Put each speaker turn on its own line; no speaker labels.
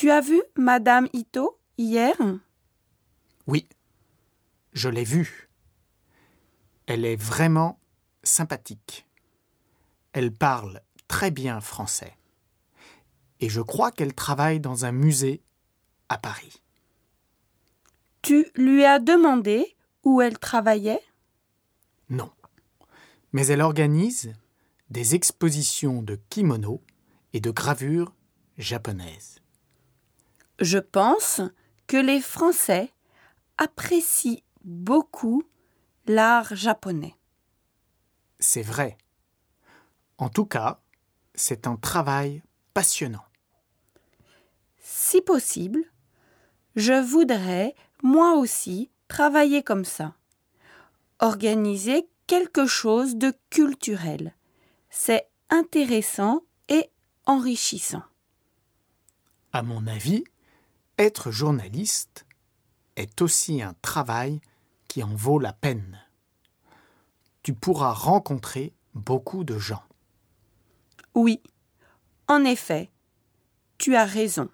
Tu as vu Madame Ito hier?
Oui, je l'ai vue. Elle est vraiment sympathique. Elle parle très bien français. Et je crois qu'elle travaille dans un musée à Paris.
Tu lui as demandé où elle travaillait?
Non. Mais elle organise des expositions de kimonos et de gravures japonaises.
Je pense que les Français apprécient beaucoup l'art japonais.
C'est vrai. En tout cas, c'est un travail passionnant.
Si possible, je voudrais, moi aussi, travailler comme ça. Organiser quelque chose de culturel. C'est intéressant et enrichissant.
À mon avis, être journaliste est aussi un travail qui en vaut la peine. Tu pourras rencontrer beaucoup de gens.
Oui, en effet, tu as raison.